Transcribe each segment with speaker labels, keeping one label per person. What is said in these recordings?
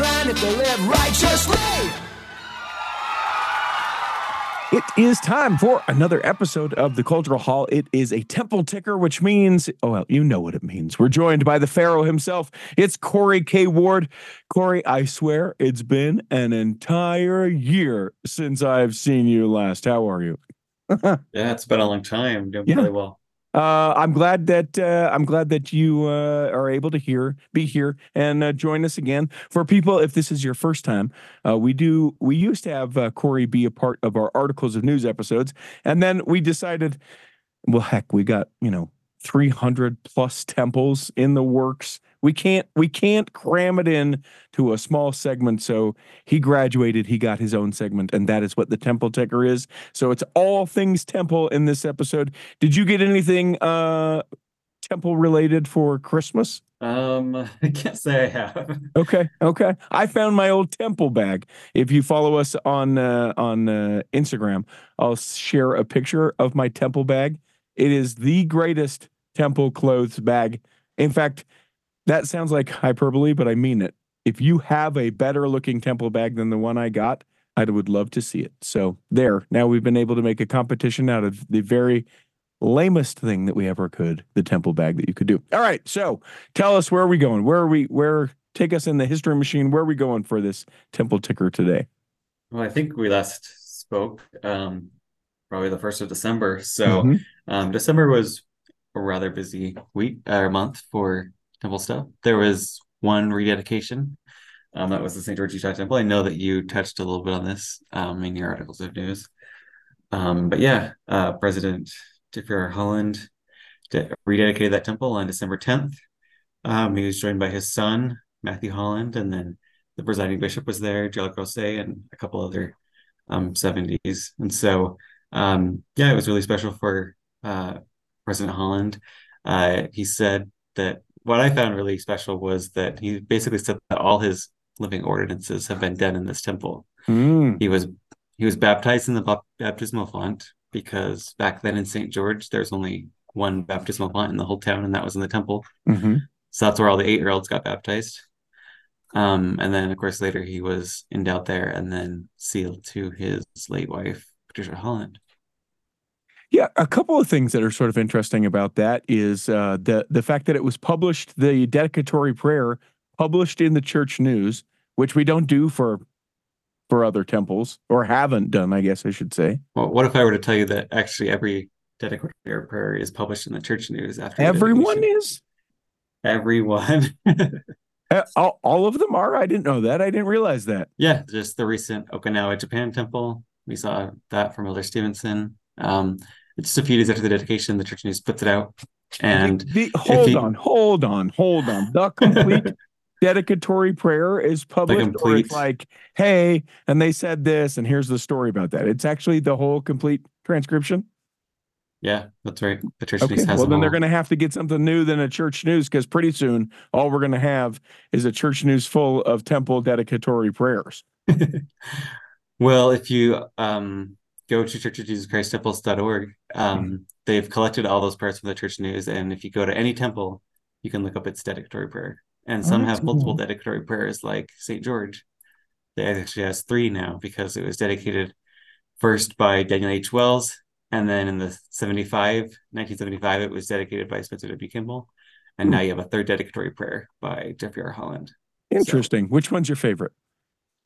Speaker 1: wasteland if they live righteously.
Speaker 2: It is time for another episode of the Cultural Hall. It is a temple ticker, which means, oh, well, you know what it means. We're joined by the Pharaoh himself. It's Corey K. Ward. Corey, I swear it's been an entire year since I've seen you last. How are you?
Speaker 3: yeah, it's been a long time. Doing
Speaker 2: Yeah.
Speaker 3: really well.
Speaker 2: Uh, I'm glad that uh, I'm glad that you uh, are able to hear, be here, and uh, join us again. For people, if this is your first time, uh, we do. We used to have uh, Corey be a part of our articles of news episodes, and then we decided, well, heck, we got you know 300 plus temples in the works. We can't we can't cram it in to a small segment. So he graduated. He got his own segment, and that is what the temple ticker is. So it's all things temple in this episode. Did you get anything uh temple related for Christmas?
Speaker 3: Um, I can't say I have.
Speaker 2: Okay, okay. I found my old temple bag. If you follow us on uh, on uh, Instagram, I'll share a picture of my temple bag. It is the greatest temple clothes bag. In fact, that sounds like hyperbole, but I mean it. If you have a better looking temple bag than the one I got, I would love to see it. So there. Now we've been able to make a competition out of the very lamest thing that we ever could, the temple bag that you could do. All right. So tell us where are we going? Where are we where take us in the history machine? Where are we going for this temple ticker today?
Speaker 3: Well, I think we last spoke um probably the first of December. So
Speaker 2: Mhm.
Speaker 3: um December was a rather busy week or month for temple stuff. There was one rededication. Um, that was the St. George Utah Temple. I know that you touched a little bit on this um in your articles of news. Um, but yeah, uh President Jeffrey Holland de- rededicated that temple on December 10th. Um, he was joined by his son, Matthew Holland, and then the presiding bishop was there, Rose, and a couple other um 70s. And so um yeah, it was really special for uh President Holland. Uh he said that what I found really special was that he basically said that all his living ordinances have been done in this temple.
Speaker 2: Mm.
Speaker 3: He was he was baptized in the baptismal font because back then in St. George there's only one baptismal font in the whole town, and that was in the temple.
Speaker 2: Mhm.
Speaker 3: So that's where all the eight year olds got baptized. Um, and then of course later he was endowed there and then sealed to his late wife, Patricia Holland.
Speaker 2: Yeah, a couple of things that are sort of interesting about that is uh, the the fact that it was published, the dedicatory prayer published in the church news, which we don't do for for other temples or haven't done, I guess I should say.
Speaker 3: Well, what if I were to tell you that actually every dedicatory prayer is published in the church news after
Speaker 2: Everyone is.
Speaker 3: Everyone.
Speaker 2: Uh, all, all of them are. I didn't know that. I didn't realize that.
Speaker 3: yeah, just the recent Okinawa Japan temple. We saw that from Elder Stevenson. Um, just a few days after the dedication, the church news puts it out. And
Speaker 2: The, hold
Speaker 3: he-
Speaker 2: on, hold on, hold on. The complete dedicatory prayer is published, or it's like, hey, and they said this, and here's the story about that. It's actually the whole complete transcription.
Speaker 3: yeah, that's right. The church
Speaker 2: Okay,
Speaker 3: news has
Speaker 2: well then they're going to have to get something new than a church news because pretty soon all we're going to have is a church news full of temple dedicatory prayers.
Speaker 3: Well, if you um, go to churchofjesuschristtemples.org, um, they've collected all those parts from the church news. And if you go to any temple, you can look up its dedicatory prayer. And
Speaker 2: Oh,
Speaker 3: some
Speaker 2: that's
Speaker 3: have multiple dedicatory prayers, like St. George. They actually has three now because it was dedicated first by Daniel H. Wells. And then in the 75, 1975, it was dedicated by Spencer W. Kimball. And
Speaker 2: Hmm.
Speaker 3: now you have a third dedicatory prayer by Jeffrey R. Holland.
Speaker 2: Interesting. Which one's your favorite?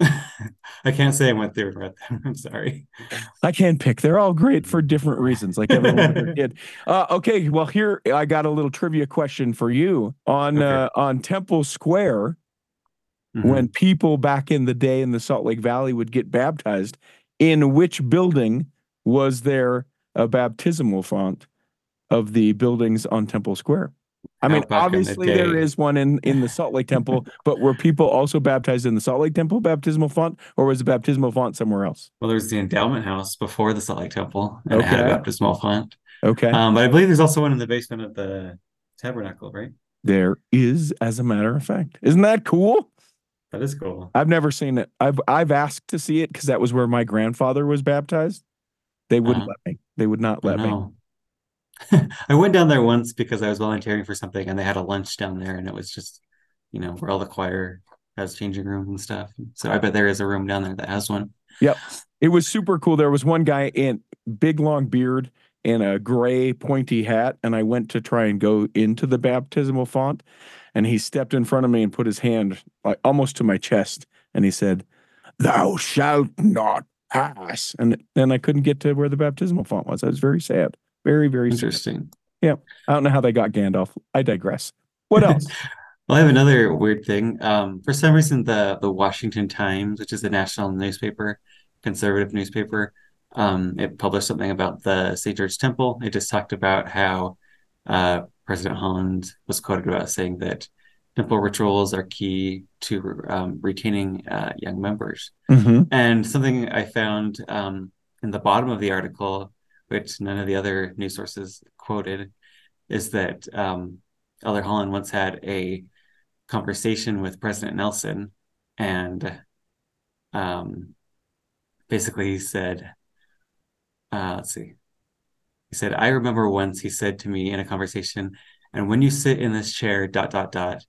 Speaker 3: I can't say I went through and read them. I'm sorry.
Speaker 2: I can't pick. They're all great for different reasons, like everyone did. Uh, okay, well here I got a little trivia question for you on
Speaker 3: Okay.
Speaker 2: uh, on Temple Square.
Speaker 3: Mhm.
Speaker 2: When people back in the day in the Salt Lake Valley would get baptized, in which building was there a baptismal font of the buildings on Temple Square? I mean,
Speaker 3: in the
Speaker 2: obviously there is one in in the Salt Lake Temple, but were people also baptized in the Salt Lake Temple baptismal font, or was the baptismal font somewhere else?
Speaker 3: Well, there's the endowment house before the Salt Lake Temple, and it had a
Speaker 2: Okay.
Speaker 3: baptismal font.
Speaker 2: Okay,
Speaker 3: Um, but I believe there's also one in the basement of the tabernacle, right?
Speaker 2: there is, as a matter of fact, isn't that cool?
Speaker 3: That is cool.
Speaker 2: I've never seen it. I've I've asked to see it because that was where my grandfather was baptized. They wouldn't
Speaker 3: Uh-huh.
Speaker 2: let me. They would not let me.
Speaker 3: I went down there once because I was volunteering for something, and they had a lunch down there, and it was just, you know, where all the choir has changing rooms and stuff. So I bet there is a room down there that has one.
Speaker 2: Yep. It was super cool. There was one guy in big long beard and a gray pointy hat, and I went to try and go into the baptismal font, and he stepped in front of me and put his hand like almost to my chest, and he said, "Thou shalt not pass." And then I couldn't get to where the baptismal font was. I was very sad. Very, very.
Speaker 3: Interesting. Yeah.
Speaker 2: I don't know how they got Gandalf. I digress. What else?
Speaker 3: Well, I have another weird thing. Um, for some reason, the the Washington Times, which is a national newspaper, conservative newspaper, um, it published something about the St. George Temple. It just talked about how uh, President Holland was quoted about saying that temple rituals are key to um, retaining uh, young members.
Speaker 2: Mhm.
Speaker 3: And something I found um, in the bottom of the article, which none of the other news sources quoted, is that um, Elder Holland once had a conversation with President Nelson, and um, basically he said, uh, let's see, he said, I remember once he said to me in a conversation, and when you sit in this chair, dot, dot, dot.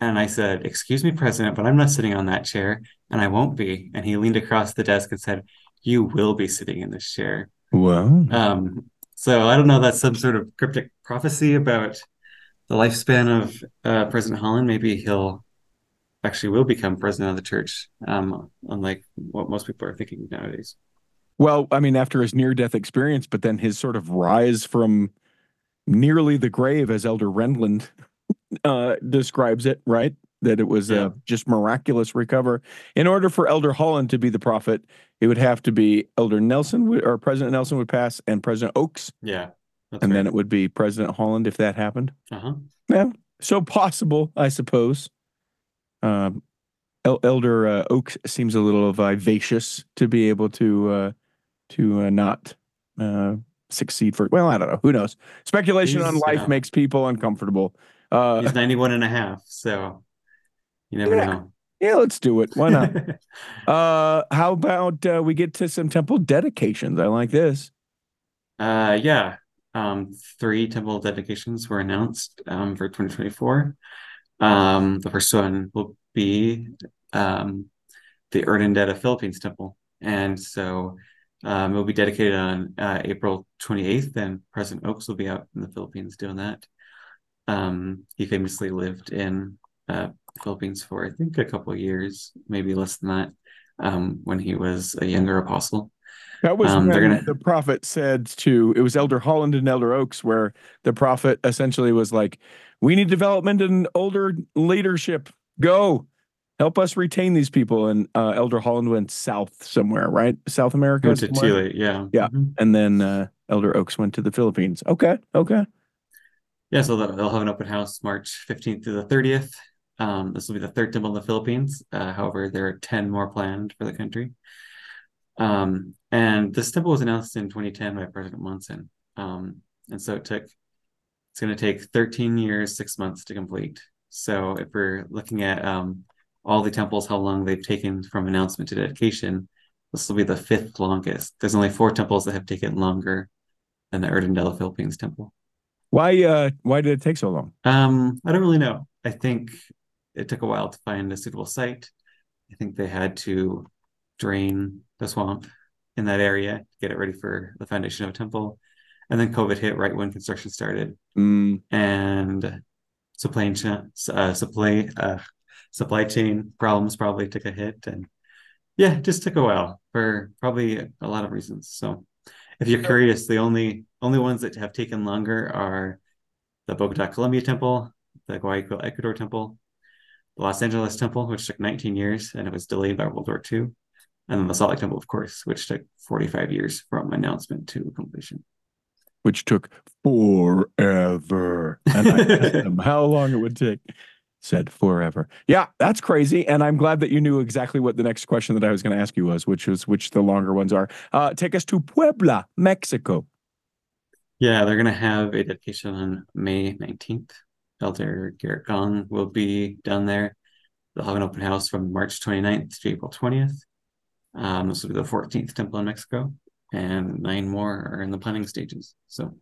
Speaker 3: And I said, Excuse me, President, but I'm not sitting on that chair, and I won't be. And he leaned across the desk and said, You will be sitting in this chair.
Speaker 2: Well,
Speaker 3: Um, so I don't know, that's some sort of cryptic prophecy about the lifespan of uh, President Holland. Maybe he'll actually will become president of the church, um, unlike what most people are thinking nowadays.
Speaker 2: well, I mean, after his near-death experience, but then his sort of rise from nearly the grave, as Elder Renlund uh, describes it, right? That it was
Speaker 3: Yeah.
Speaker 2: uh, just miraculous recover. In order for Elder Holland to be the prophet, it would have to be Elder Nelson would, or President Nelson would pass, and President Oaks,
Speaker 3: Yeah.
Speaker 2: And
Speaker 3: right.
Speaker 2: then it would be President Holland if that happened.
Speaker 3: uh-huh.
Speaker 2: Yeah, so possible, I suppose. Um, El- Elder uh, Oaks seems a little vivacious to be able to uh, to uh, not uh, succeed for. Well, I don't know. Who knows? Speculation on life
Speaker 3: uh,
Speaker 2: makes people uncomfortable. Uh,
Speaker 3: He's 91 and a half, so you never
Speaker 2: Yeah.
Speaker 3: know.
Speaker 2: yeah, let's do it. Why not? uh, how about uh, we get to some temple dedications? I like this.
Speaker 3: Uh, yeah. Um, three temple dedications were announced um, for 2024. Um, the first one will be um, the Urdaneta Philippines Temple. And so um, it will be dedicated on uh, April 28th, and President Oaks will be out in the Philippines doing that. Um, he famously lived in uh, the Philippines for, I think, a couple of years, maybe less than that, um, when he was a younger apostle.
Speaker 2: That was
Speaker 3: Um, gonna-
Speaker 2: the prophet said to it was Elder Holland and Elder Oaks, where the prophet essentially was like, "We need development and older leadership. Go, help us retain these people." And uh, Elder Holland went south somewhere, right? South America,
Speaker 3: Go to? Chile, yeah.
Speaker 2: Yeah.
Speaker 3: Mhm.
Speaker 2: and then uh, Elder Oaks went to the Philippines. Okay, okay.
Speaker 3: Yeah, so they'll they'll have an open house March 15th to the 30th. Um, this will be the third temple in the Philippines. Uh, however, there are 10 more planned for the country. Um, and this temple was announced in 2010 by President Monson. Um, and so it took, it's going to take 13 years, six months to complete. So if we're looking at um, all the temples, how long they've taken from announcement to dedication, this will be the fifth longest. There's only four temples that have taken longer than the Urdaneta Philippines temple.
Speaker 2: Why? Uh, why did it take so long?
Speaker 3: Um, I don't really know. I think it took a while to find a suitable site. I think they had to drain the swamp in that area to get it ready for the foundation of a temple. And then COVID hit right when construction started,
Speaker 2: Mm,
Speaker 3: and supply chain, uh, supply, uh, supply chain problems probably took a hit, and yeah, it just took a while for probably a lot of reasons. So, if you're curious, the only only ones that have taken longer are the Bogota, Colombia temple, the Guayaquil, Ecuador temple, the Los Angeles temple, which took 19 years and it was delayed by World War II, and then the Salt Lake temple, of course, which took 45 years from announcement to completion.
Speaker 2: which took forever. And I asked them how long it would take. Said forever. Yeah, that's crazy. And I'm glad that you knew exactly what the next question that I was going to ask you was, which was which the longer ones are. Uh, take us to Puebla, Mexico.
Speaker 3: Yeah, they're gonna have a dedication on May 19th. Elder Gerrit Gong will be down there. They'll have an open house from March 29th to April 20th. Um, this will be the 14th temple in Mexico, and nine more are in the planning stages. So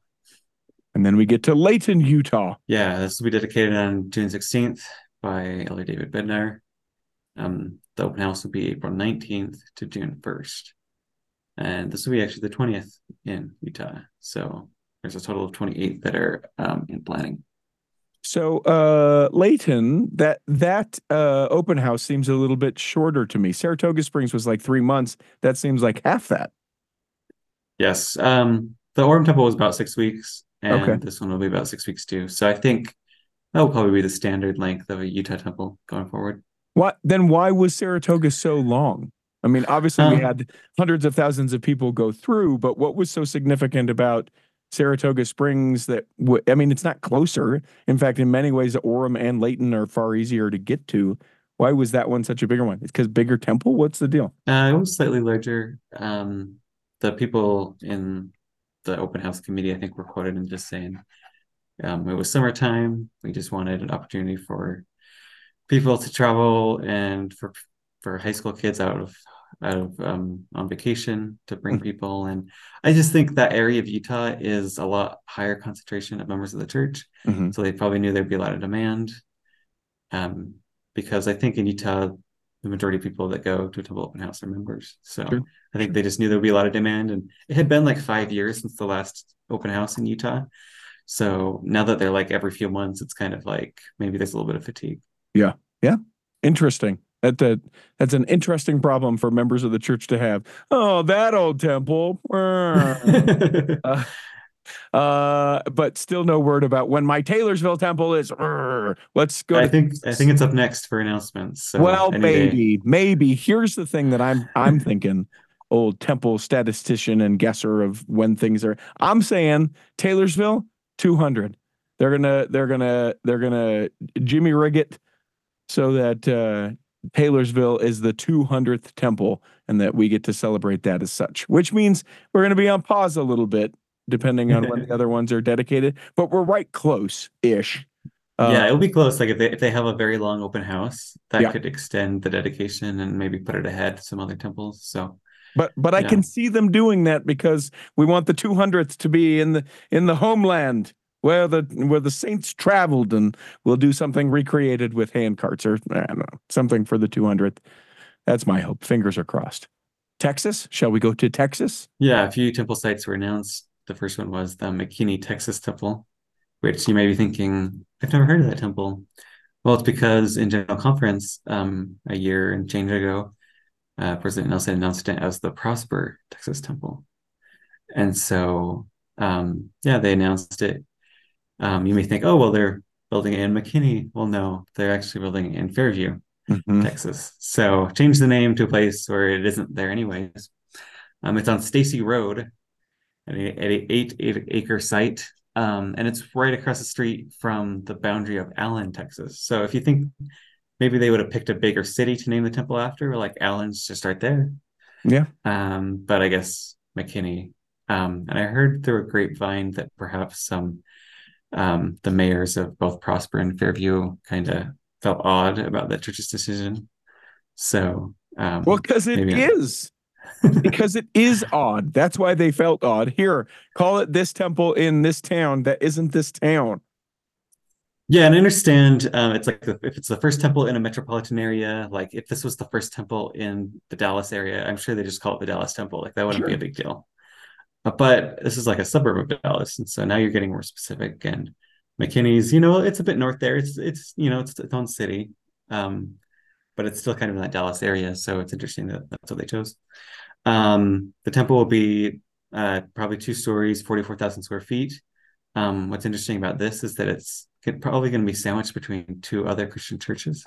Speaker 2: And then we get to Layton, Utah.
Speaker 3: yeah, this will be dedicated on June 16th by Elder David Bednar. Um, the open house will be April 19th to June 1st. And this will be actually the 20th in Utah. So there's a total of 28 that are um, in planning.
Speaker 2: So, uh, Layton, that that uh, open house seems a little bit shorter to me. Saratoga Springs was like three months. That seems like half that.
Speaker 3: Yes. Um, the Orem Temple was about six weeks, and
Speaker 2: Okay.
Speaker 3: this one will be about six weeks too. So I think that will probably be the standard length of a Utah temple going forward.
Speaker 2: What then? Why was Saratoga so long? I mean, obviously we
Speaker 3: Um,
Speaker 2: had hundreds of thousands of people go through, but what was so significant about Saratoga Springs that w- I mean, it's not closer. In fact, in many ways, Orem and Layton are far easier to get to. Why was that one such a bigger one? It's because bigger temple. What's the deal?
Speaker 3: Uh, it was slightly larger. Um, the people in the open house committee, I think, were quoted in just saying um, it was summertime. We just wanted an opportunity for people to travel and for for high school kids out of out of um, on vacation to bring people. And I just think that area of Utah is a lot higher concentration of members of the church.
Speaker 2: Mhm.
Speaker 3: So they probably knew there'd be a lot of demand. Um, because I think in Utah, the majority of people that go to a temple open house are members. So
Speaker 2: Sure.
Speaker 3: I think they just knew there'd be a lot of demand. And it had been like five years since the last open house in Utah. So now that they're like every few months, it's kind of like maybe there's a little bit of fatigue.
Speaker 2: Yeah yeah interesting. That, that that's an interesting problem for members of the church to have. Oh, that old temple. uh, uh, but still no word about when my Taylorsville temple is. Let's go.
Speaker 3: I
Speaker 2: to-
Speaker 3: think I think it's up next for announcements. So
Speaker 2: well,
Speaker 3: any day.
Speaker 2: maybe, maybe. Here's the thing that I'm I'm thinking. Old temple statistician and guesser of when things are. I'm saying Taylorsville 200. They're gonna they're gonna they're gonna Jimmy rig it so that uh, Taylorsville is the 200th temple and that we get to celebrate that as such. Which means we're gonna be on pause a little bit depending on when the other ones are dedicated. But we're right close ish. Uh,
Speaker 3: yeah, it'll be close. Like if they if they have a very long open house, that
Speaker 2: Yeah.
Speaker 3: could extend the dedication and maybe put it ahead some other temples. So
Speaker 2: But but I can see them doing that because we want the 200th to be in the in the homeland where the where the saints traveled, and we'll do something recreated with hand carts or I don't know something for the 200th. That's my hope. Fingers are crossed. Texas? Shall we go to Texas?
Speaker 3: yeah, a few temple sites were announced. The first one was the McKinney, Texas temple, which you may be thinking, I've never heard of that temple. Well, it's because in General Conference, um, a year and change ago, uh, President Nelson announced it as the Prosper Texas Temple. And so, um, yeah, they announced it. Um, you may think, oh, well, they're building it in McKinney. Well, no, they're actually building it in Fairview.
Speaker 2: Mhm.
Speaker 3: Texas. So change the name to a place where it isn't there anyways. Um, it's on Stacy Road, at a, at eight, eight acre site, um, and it's right across the street from the boundary of Allen, Texas. So if you think maybe they would have picked a bigger city to name the temple after, like Allen's just right there.
Speaker 2: Yeah.
Speaker 3: Um, but I guess McKinney. Um, and I heard through a grapevine that perhaps some um, the mayors of both Prosper and Fairview kind of felt odd about that church's decision. So, um,
Speaker 2: Well, because it is. because it is odd. That's why they felt odd. Here, call it this temple in this town that isn't this town.
Speaker 3: yeah, and I understand um, it's like the, if it's the first temple in a metropolitan area, like if this was the first temple in the Dallas area, I'm sure they just call it the Dallas Temple. Like that wouldn't be a big deal. But this is like a suburb of Dallas, and so now you're getting more specific. And McKinney's, you know, it's a bit north there. It's it's you know it's its own city, um, but it's still kind of in that Dallas area. So it's interesting that that's what they chose. Um, the temple will be uh, probably two stories, forty-four thousand square feet. Um, what's interesting about this is that it's probably going to be sandwiched between two other Christian churches.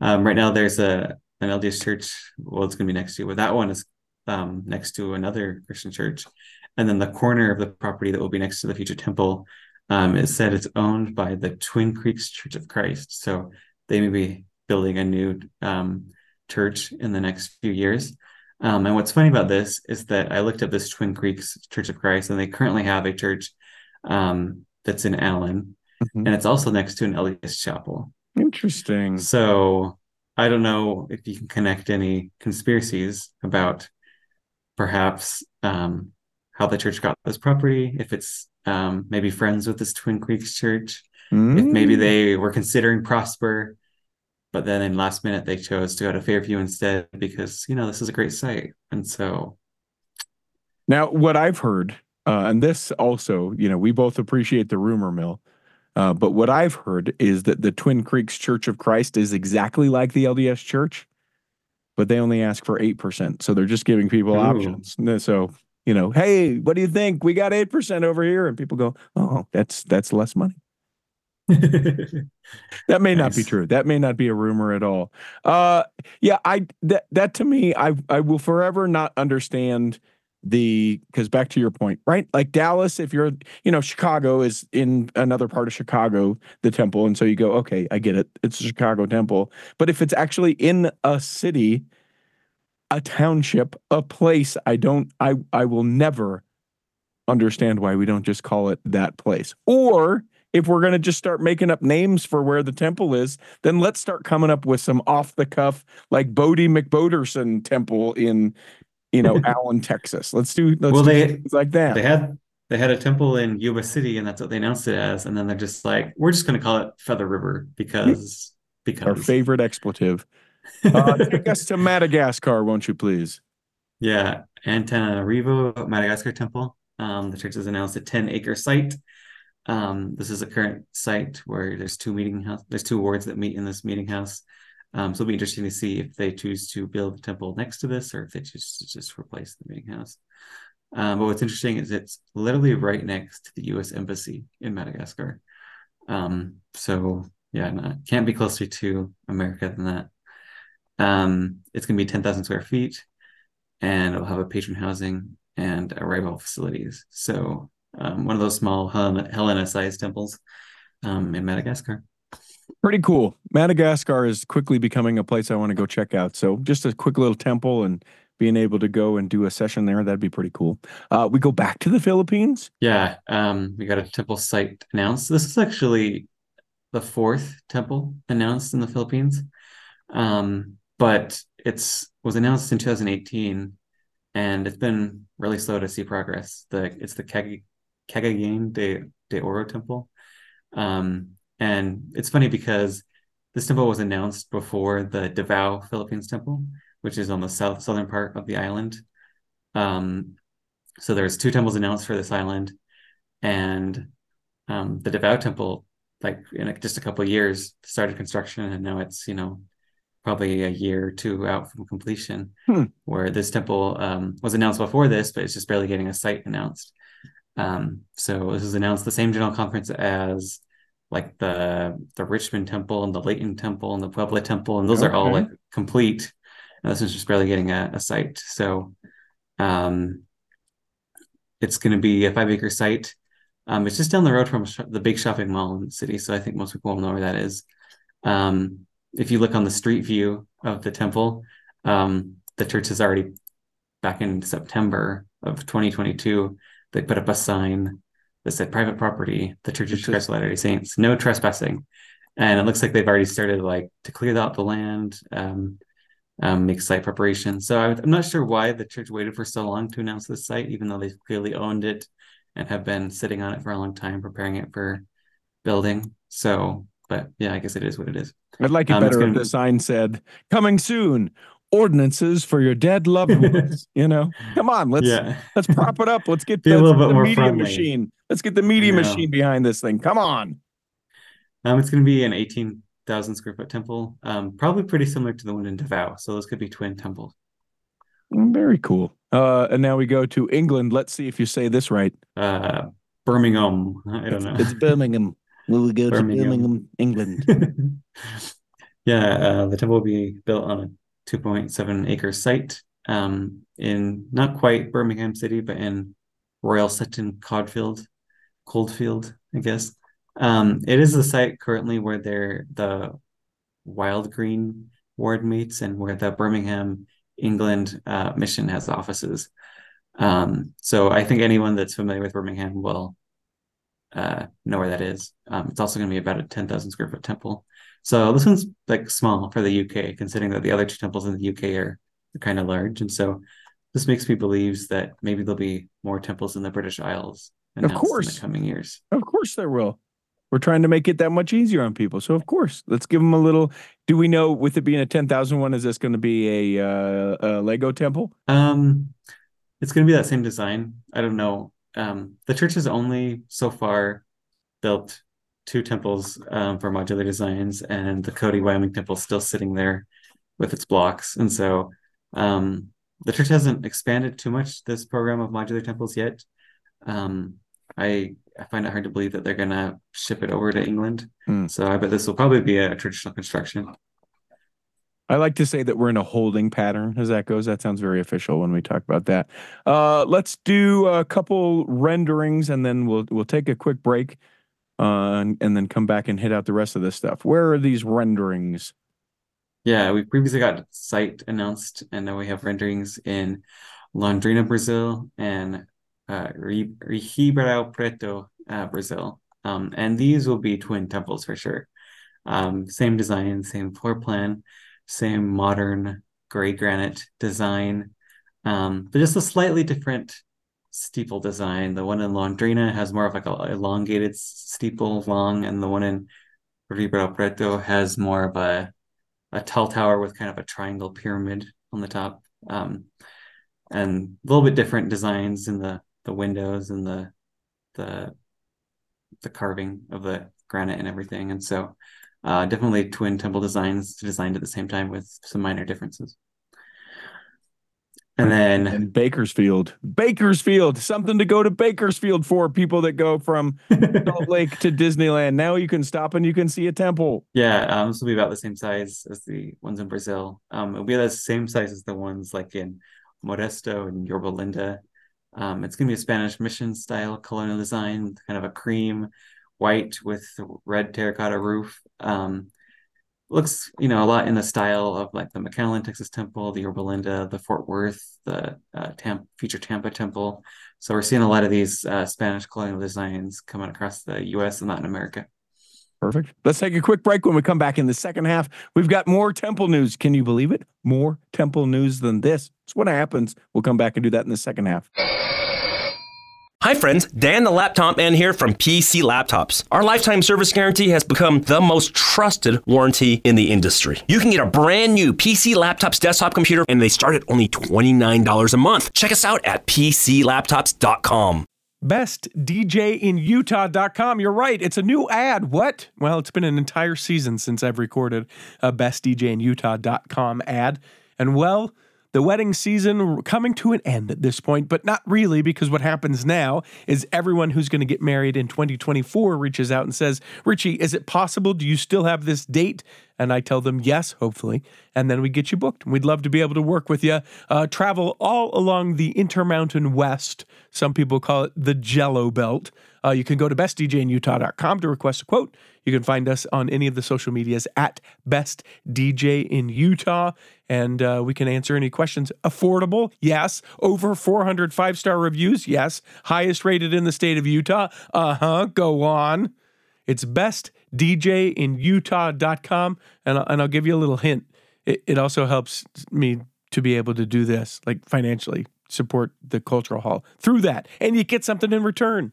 Speaker 3: Um, right now, there's a an LDS church. Well, it's going to be next to, but that one is um, next to another Christian church, and then the corner of the property that will be next to the future temple um, is said it's owned by the Twin Creeks Church of Christ. So they may be building a new um, church in the next few years. Um, and what's funny about this is that I looked up this Twin Creeks Church of Christ, and they currently have a church um, that's in Allen,
Speaker 2: Mhm.
Speaker 3: and it's also next to an LDS chapel.
Speaker 2: Interesting.
Speaker 3: So I don't know if you can connect any conspiracies about perhaps um, how the church got this property, if it's um, maybe friends with this Twin Creeks church, if maybe
Speaker 2: Mm.
Speaker 3: they were considering Prosper, but then in last minute they chose to go to Fairview instead because you know this is a great site, and so
Speaker 2: Now, what I've heard, uh, and this also, you know, we both appreciate the rumor mill, uh, but what I've heard is that the Twin Creeks Church of Christ is exactly like the LDS Church, but they only ask for 8%. So they're just giving people
Speaker 3: Ooh.
Speaker 2: options. So, you know, hey, what do you think? We got 8% over here. And people go, oh, that's that's less money. That may not be true. That may not be a rumor at all. Uh yeah, I that that to me I I will forever not understand the cuz back to your point, right? Like Dallas if you're, you know, Chicago is in another part of Chicago, the temple and so you go, okay, I get it. It's a Chicago temple. But if it's actually in a city, a township, a place, I don't I I will never understand why we don't just call it that place. Or if we're going to just start making up names for where the temple is, then let's start coming up with some off the cuff, like Bodie McBoderson Temple in, you know, Allen, Texas. Let's do, let's
Speaker 3: Well,
Speaker 2: do
Speaker 3: they-
Speaker 2: things like that.
Speaker 3: they had they had a temple in Yuba City, and that's what they announced it as. And then they're just like, we're just going to call it Feather River because because Our
Speaker 2: favorite expletive. Uh, take us to Madagascar, won't you please?
Speaker 3: yeah, Antananarivo Madagascar Temple. Um, the church has announced a 10 acre site. Um, this is a current site where there's two meeting house, there's two wards that meet in this meeting house. Um, so it'll be interesting to see if they choose to build a temple next to this or if they choose to just replace the meeting house. Um, but what's interesting is it's literally right next to the U.S. Embassy in Madagascar. Um, so yeah, no, can't be closer to America than that. Um, it's going to be 10,000 square feet and it'll have a patron housing and arrival facilities. So um, one of those small Helena, Helena-sized temples um, in Madagascar.
Speaker 2: Pretty cool. Madagascar is quickly becoming a place I want to go check out. So just a quick little temple and being able to go and do a session there, that'd be pretty cool. Uh, we go back to the Philippines.
Speaker 3: Yeah, um, we got a temple site announced. This is actually the fourth temple announced in the Philippines, um, but it's was announced in 2018, and it's been really slow to see progress. The it's the Cag- Cagayan de de Oro Temple, um, and it's funny because this temple was announced before the Davao Philippines Temple, which is on the south southern part of the island. Um, so there's two temples announced for this island, and um, the Davao Temple, like in just a couple years, started construction, and now it's you know probably a year or two out from completion.
Speaker 2: Hmm.
Speaker 3: Where this temple um, was announced before this, but it's just barely getting a site announced. Um, so this was announced the same general conference as like the the Richmond Temple and the Layton Temple and the Puebla Temple, and those are all like complete. And this is just barely getting a, a site. So um, it's going to be a five acre site. Um, it's just down the road from sh- the big shopping mall in the city, so I think most people will know where that is. Um, if you look on the street view of the temple, um, the church is already back in September of 2022. They put up a sign that said "private property." The Church of Christ Latter-day Saints, no trespassing, and it looks like they've already started like to clear out the land, um, um, make site preparation. So I, I'm not sure why the church waited for so long to announce this site, even though they've clearly owned it and have been sitting on it for a long time, preparing it for building. So, but yeah, I guess it is what it is.
Speaker 2: I'd like it
Speaker 3: Um,
Speaker 2: better if
Speaker 3: gonna-
Speaker 2: the sign said, coming soon, ordinances for your dead loved ones. you know, come on, let's
Speaker 3: yeah,
Speaker 2: let's prop it up. Let's get
Speaker 3: Be a
Speaker 2: let's
Speaker 3: little
Speaker 2: get
Speaker 3: bit
Speaker 2: the
Speaker 3: more
Speaker 2: media
Speaker 3: friendly.
Speaker 2: machine. Let's get the media
Speaker 3: know.
Speaker 2: machine behind this thing. Come on.
Speaker 3: um, it's going to be an 18,000 square foot temple, um, probably pretty similar to the one in Davao. So those could be twin temples.
Speaker 2: Mm, Very cool. Uh, and now we go to England. Let's see if you say this right.
Speaker 3: Uh, Birmingham, I don't know.
Speaker 2: It's Birmingham. Will we go
Speaker 3: Birmingham.
Speaker 2: to Birmingham, England?
Speaker 3: yeah, uh, the temple will be built on a 2.7 acre site um, in not quite Birmingham City, but in Royal Sutton Codfield, Coldfield, I guess. Um, it is the site currently where they're the Wylde Green ward meets and where the Birmingham, England uh, mission has offices. Um, so I think anyone that's familiar with Birmingham will uh, know where that is. Um, it's also going to be about a 10,000 square foot temple. So this one's like small for the UK, considering that the other two temples in the UK are, kind of large. And so this makes me believe that maybe there'll be more temples in the British Isles announced in the coming years.
Speaker 2: of course there will. We're trying to make it that much easier on people. So of course, let's give them a little. Do we know with it being a 10,000 one, is this going to be a, uh, a Lego temple?
Speaker 3: Um, it's going to be that same design. I don't know. Um, the church has only so far built two temples um, for modular designs, and the Cody, Wyoming temple is still sitting there with its blocks. And so um, the church hasn't expanded too much this program of modular temples yet. Um, I I find it hard to believe that they're gonna ship it over to England.
Speaker 2: Hmm.
Speaker 3: So I bet this will probably be a traditional construction.
Speaker 2: I like to say that we're in a holding pattern as that goes. That sounds very official when we talk about that. Uh, let's do a couple renderings and then we'll we'll take a quick break uh, and, and then come back and hit out the rest of this stuff. Where are these renderings?
Speaker 3: Yeah, we previously got site announced, and now we have renderings in Londrina, Brazil, and uh, Ri- Ribeirão Preto, uh, Brazil. Um, and these will be twin temples for sure. Um, same design, same floor plan, same modern gray granite design, um, but just a slightly different steeple design. The one in Londrina has more of like a elongated steeple long, and the one in Ribeirão Preto has more of a a tall tower with kind of a triangle pyramid on the top, um, and a little bit different designs in the the windows and the the the carving of the granite and everything. And so, uh, definitely twin temple designs designed at the same time with some minor differences. And then
Speaker 2: And Bakersfield. Bakersfield. Something to go to Bakersfield for people that go from Salt Lake to Disneyland. Now you can stop and you can see a temple.
Speaker 3: Yeah, um, this will be about the same size as the ones in Brazil. Um, it'll be the same size as the ones like in Modesto and Yorba Linda. Um, it's going to be a Spanish mission style colonial design, kind of a cream white with red terracotta roof. Um, looks, you know, a lot in the style of like the McAllen, Texas Temple, the Yorba Linda, the Fort Worth, the uh, Tam- future Tampa Temple. So we're seeing a lot of these uh, Spanish colonial designs coming across the U.S. and Latin America.
Speaker 2: Perfect. Let's take a quick break. When we come back in the second half, we've got more temple news. Can you believe it? More temple news than this. It's what happens. We'll come back and do that in the second half.
Speaker 4: Hi friends, Dan the Laptop Man here from PC Laptops. Our lifetime service guarantee has become the most trusted warranty in the industry. You can get a brand new PC Laptops desktop computer and they start at only $29 a month. Check us out at PCLaptops.com.
Speaker 5: bestdjinutah.com. You're right. It's a new ad. What? Well, it's been an entire season since I've recorded a bestdjinutah.com ad. And well, the wedding season coming to an end at this point, but not really because what happens now is everyone who's going to get married in 2024 reaches out and says, Richie, is it possible? Do you still have this date? And I tell them yes, hopefully. And then we get you booked. We'd love to be able to work with you. Uh, travel all along the Intermountain West. Some people call it the Jello Belt. Uh, you can go to bestdjinutah.com to request a quote. You can find us on any of the social medias at Best DJ in Utah, and uh, we can answer any questions. Affordable, yes. Over 400 five star reviews, yes. Highest rated in the state of Utah, uh huh. Go on. It's bestdjinutah.com, and I'll, and I'll give you a little hint. It, it also helps me to be able to do this, like financially support the cultural hall through that, and you get something in return.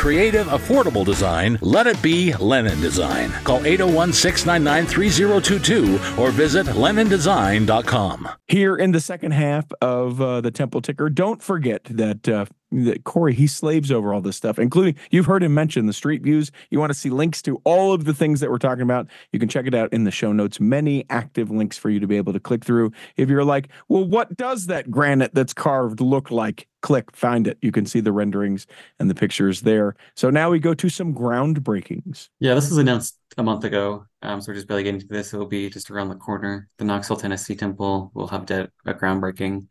Speaker 6: creative, affordable design, let it be Lennon Design. Call 801 699 3022 or visit LennonDesign.com.
Speaker 2: Here in the second half of uh, the Temple Ticker, don't forget that uh, that Corey he slaves over all this stuff, including you've heard him mention the street views. You want to see links to all of the things that we're talking about. You can check it out in the show notes. Many active links for you to be able to click through. If you're like, well, what does that granite that's carved look like? Click, find it. You can see the renderings and the pictures there. So now we go to some groundbreakings.
Speaker 3: Yeah, this was announced a month ago. Um, so we're just barely getting to this. It'll be just around the corner. The Knoxville, Tennessee Temple will have de- a groundbreaking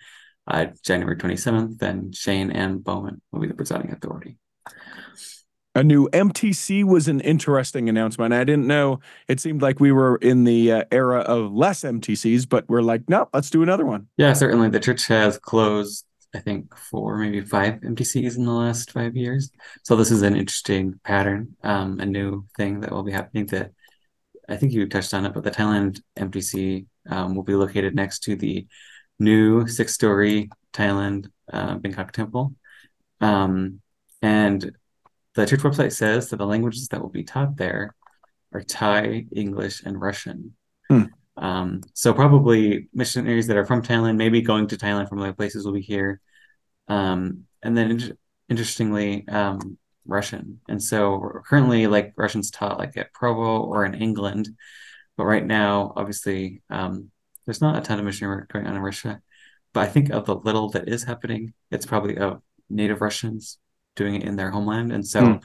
Speaker 3: uh, January 27th. Then Shane and Bowman will be the presiding authority.
Speaker 2: A new MTC was an interesting announcement. I didn't know. It seemed like we were in the uh, era of less MTCs, but we're like, no, let's do another one.
Speaker 3: Yeah, certainly. The church has closed, I think, four, maybe five MTCs in the last five years. So this is an interesting pattern, um, a new thing that will be happening. That I think you touched on it, but the Thailand MTC um, will be located next to the new six-story Thailand uh, Bangkok Temple. Um, and the church website says that the languages that will be taught there are Thai, English, and Russian.
Speaker 2: Hmm.
Speaker 3: Um, so probably missionaries that are from Thailand, maybe going to Thailand from other places, will be here. Um, and then in- interestingly, um, Russian. And so currently, like Russian's taught like at Provo or in England, but right now, obviously, um, there's not a ton of missionary work going on in Russia. But I think of the little that is happening, it's probably of native Russians doing it in their homeland. And so
Speaker 2: Hmm.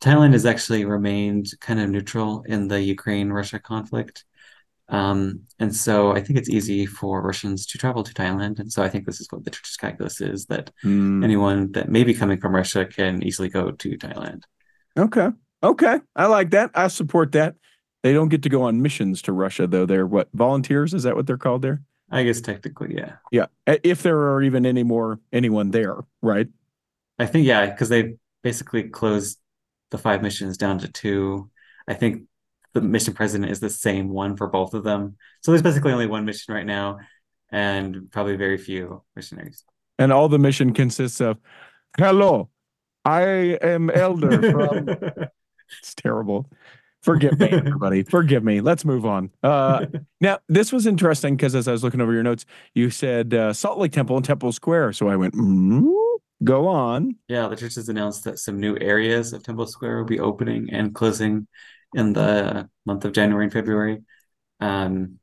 Speaker 3: Thailand has actually remained kind of neutral in the Ukraine Russia conflict. Um, and so I think it's easy for Russians to travel to Thailand. And so I think this is what the church's calculus is that
Speaker 2: Hmm.
Speaker 3: anyone that may be coming from Russia can easily go to Thailand.
Speaker 2: Okay. Okay. I like that. I support that. They don't get to go on missions to Russia, though. They're what volunteers? Is that what they're called there?
Speaker 3: I guess technically, yeah.
Speaker 2: Yeah. If there are even any more anyone there, right?
Speaker 3: I think, yeah, because they basically closed the five missions down to two. I think the mission president is the same one for both of them. So there's basically only one mission right now and probably very few missionaries.
Speaker 2: And all the mission consists of, hello, I am elder from. it's terrible. Forgive me, everybody. Forgive me. Let's move on. Uh, now, this was interesting because as I was looking over your notes, you said uh, Salt Lake Temple and Temple Square. So I went, mm, go on.
Speaker 3: Yeah, the church has announced that some new areas of Temple Square will be opening and closing in the month of January and February. Um,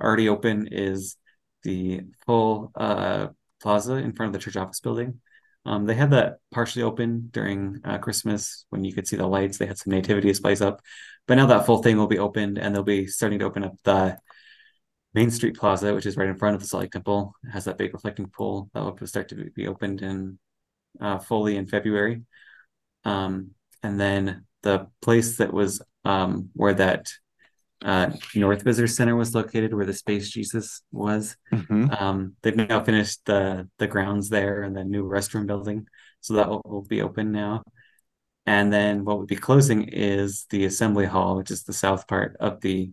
Speaker 3: already open is the full uh, plaza in front of the church office building. Um, they had that partially open during uh, Christmas when you could see the lights. They had some nativity displays up, but now that full thing will be opened, and they'll be starting to open up the Main Street Plaza, which is right in front of the Salt Lake Temple. It has that big reflecting pool that will start to be- opened in uh, fully in February. Um, and then the place that was um, where that uh, North Visitor Center was located, where the Space Jesus was,
Speaker 2: Mhm.
Speaker 3: um, they've now finished the the grounds there and the new restroom building, so that will, will be open now. And then what would be closing is the assembly hall, which is the south part of the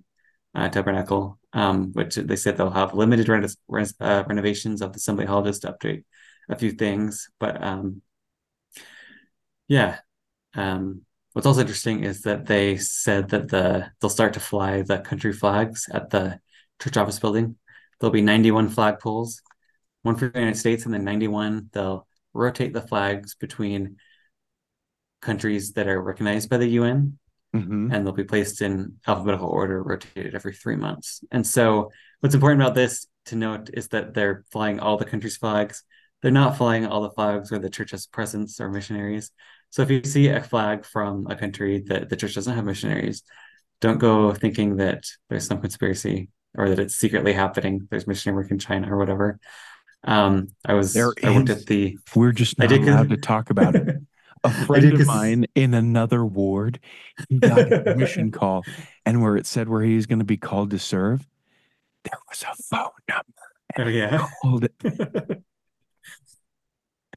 Speaker 3: uh, tabernacle, um, which they said they'll have limited uh, renovations of the assembly hall just to update a few things. But um, yeah, um, what's also interesting is that they said that the they'll start to fly the country flags at the church office building. There'll be 91 flagpoles, one for the United States, and then 91. They'll rotate the flags between countries that are recognized by the UN
Speaker 2: Mhm.
Speaker 3: and they'll be placed in alphabetical order, rotated every three months. And so, what's important about this to note is that they're flying all the countries' flags. They're not flying all the flags where the church has presence or missionaries. So, if you see a flag from a country that the church doesn't have missionaries, don't go thinking that there's some conspiracy or that it's secretly happening. There's missionary work in China or whatever. Um, I was
Speaker 2: There
Speaker 3: I worked
Speaker 2: is.
Speaker 3: at the
Speaker 2: We're just not
Speaker 3: I did
Speaker 2: allowed to talk about it. A friend
Speaker 3: did
Speaker 2: of mine in another ward, he got a mission call, and where it said where he was going to be called to serve, there was a phone number.
Speaker 3: oh yeah.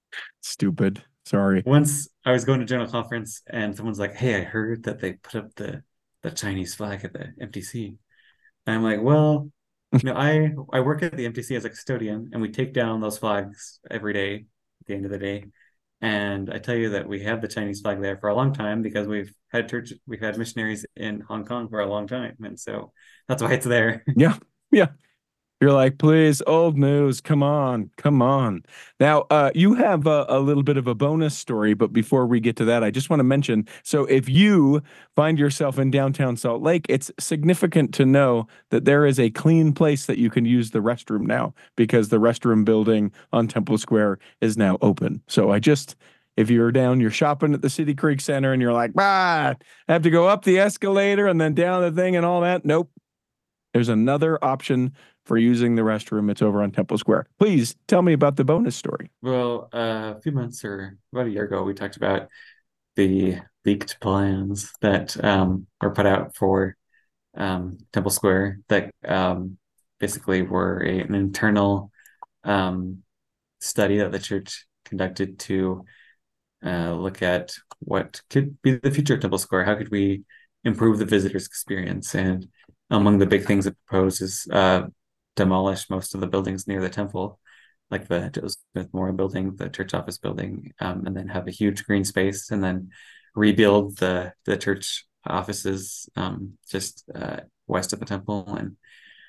Speaker 2: Stupid. Sorry.
Speaker 3: Once I was going to general conference and someone's like, "Hey, I heard that they put up the the Chinese flag at the MTC," and I'm like, "Well, you know, I I work at the MTC as a custodian, and we take down those flags every day at the end of the day." And I tell you that we have the Chinese flag there for a long time because we've had church, we've had missionaries in Hong Kong for a long time, and so that's why it's there.
Speaker 2: You're like, please, old news. Come on, come on. Now, uh, you have a, a little bit of a bonus story, but before we get to that, I just want to mention. So, if you find yourself in downtown Salt Lake, it's significant to know that there is a clean place that you can use the restroom now because the restroom building on Temple Square is now open. So, I just. If you're down, you're shopping at the City Creek Center and you're like, ah, I have to go up the escalator and then down the thing and all that. Nope. There's another option for using the restroom. It's over on Temple Square. Please tell me about the bonus story.
Speaker 3: Well, uh, a few months or about a year ago, we talked about the leaked plans that um, were put out for um, Temple Square that um, basically were a, an internal um, study that the church conducted to uh, look at what could be the future of Temple Square. How could we improve the visitor's experience? And among the big things it proposed is uh, demolish most of the buildings near the temple, like the Joseph Smith Memorial building, the church office building, um, and then have a huge green space, and then rebuild the the church offices um, just uh, west of the temple. And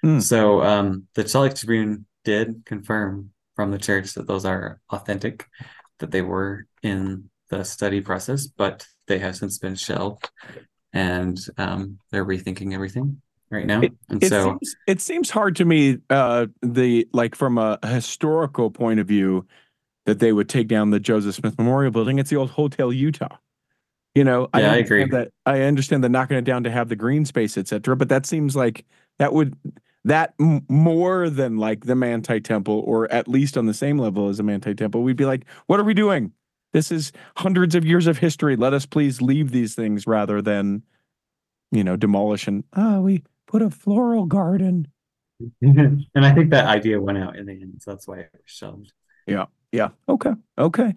Speaker 2: Hmm.
Speaker 3: so um, the Salt Lake Tribune did confirm from the church that those are authentic, that they were in the study process, but they have since been shelved, and um, they're rethinking everything right now. and
Speaker 2: It
Speaker 3: so.
Speaker 2: seems it seems hard to me, uh, the like from a historical point of view, that they would take down the Joseph Smith Memorial Building. It's the old Hotel Utah. You know,
Speaker 3: Yeah, I
Speaker 2: understand
Speaker 3: agree.
Speaker 2: That I understand the knocking it down to have the green space, etc. But that seems like that would that m- more than like the Manti Temple, or at least on the same level as the Manti Temple. We'd be like, what are we doing? This is hundreds of years of history. Let us please leave these things rather than, you know, demolish and ah, we put a floral garden.
Speaker 3: and I think that idea went out in the end, so that's why it was shelved.
Speaker 2: Yeah. Yeah. Okay. Okay.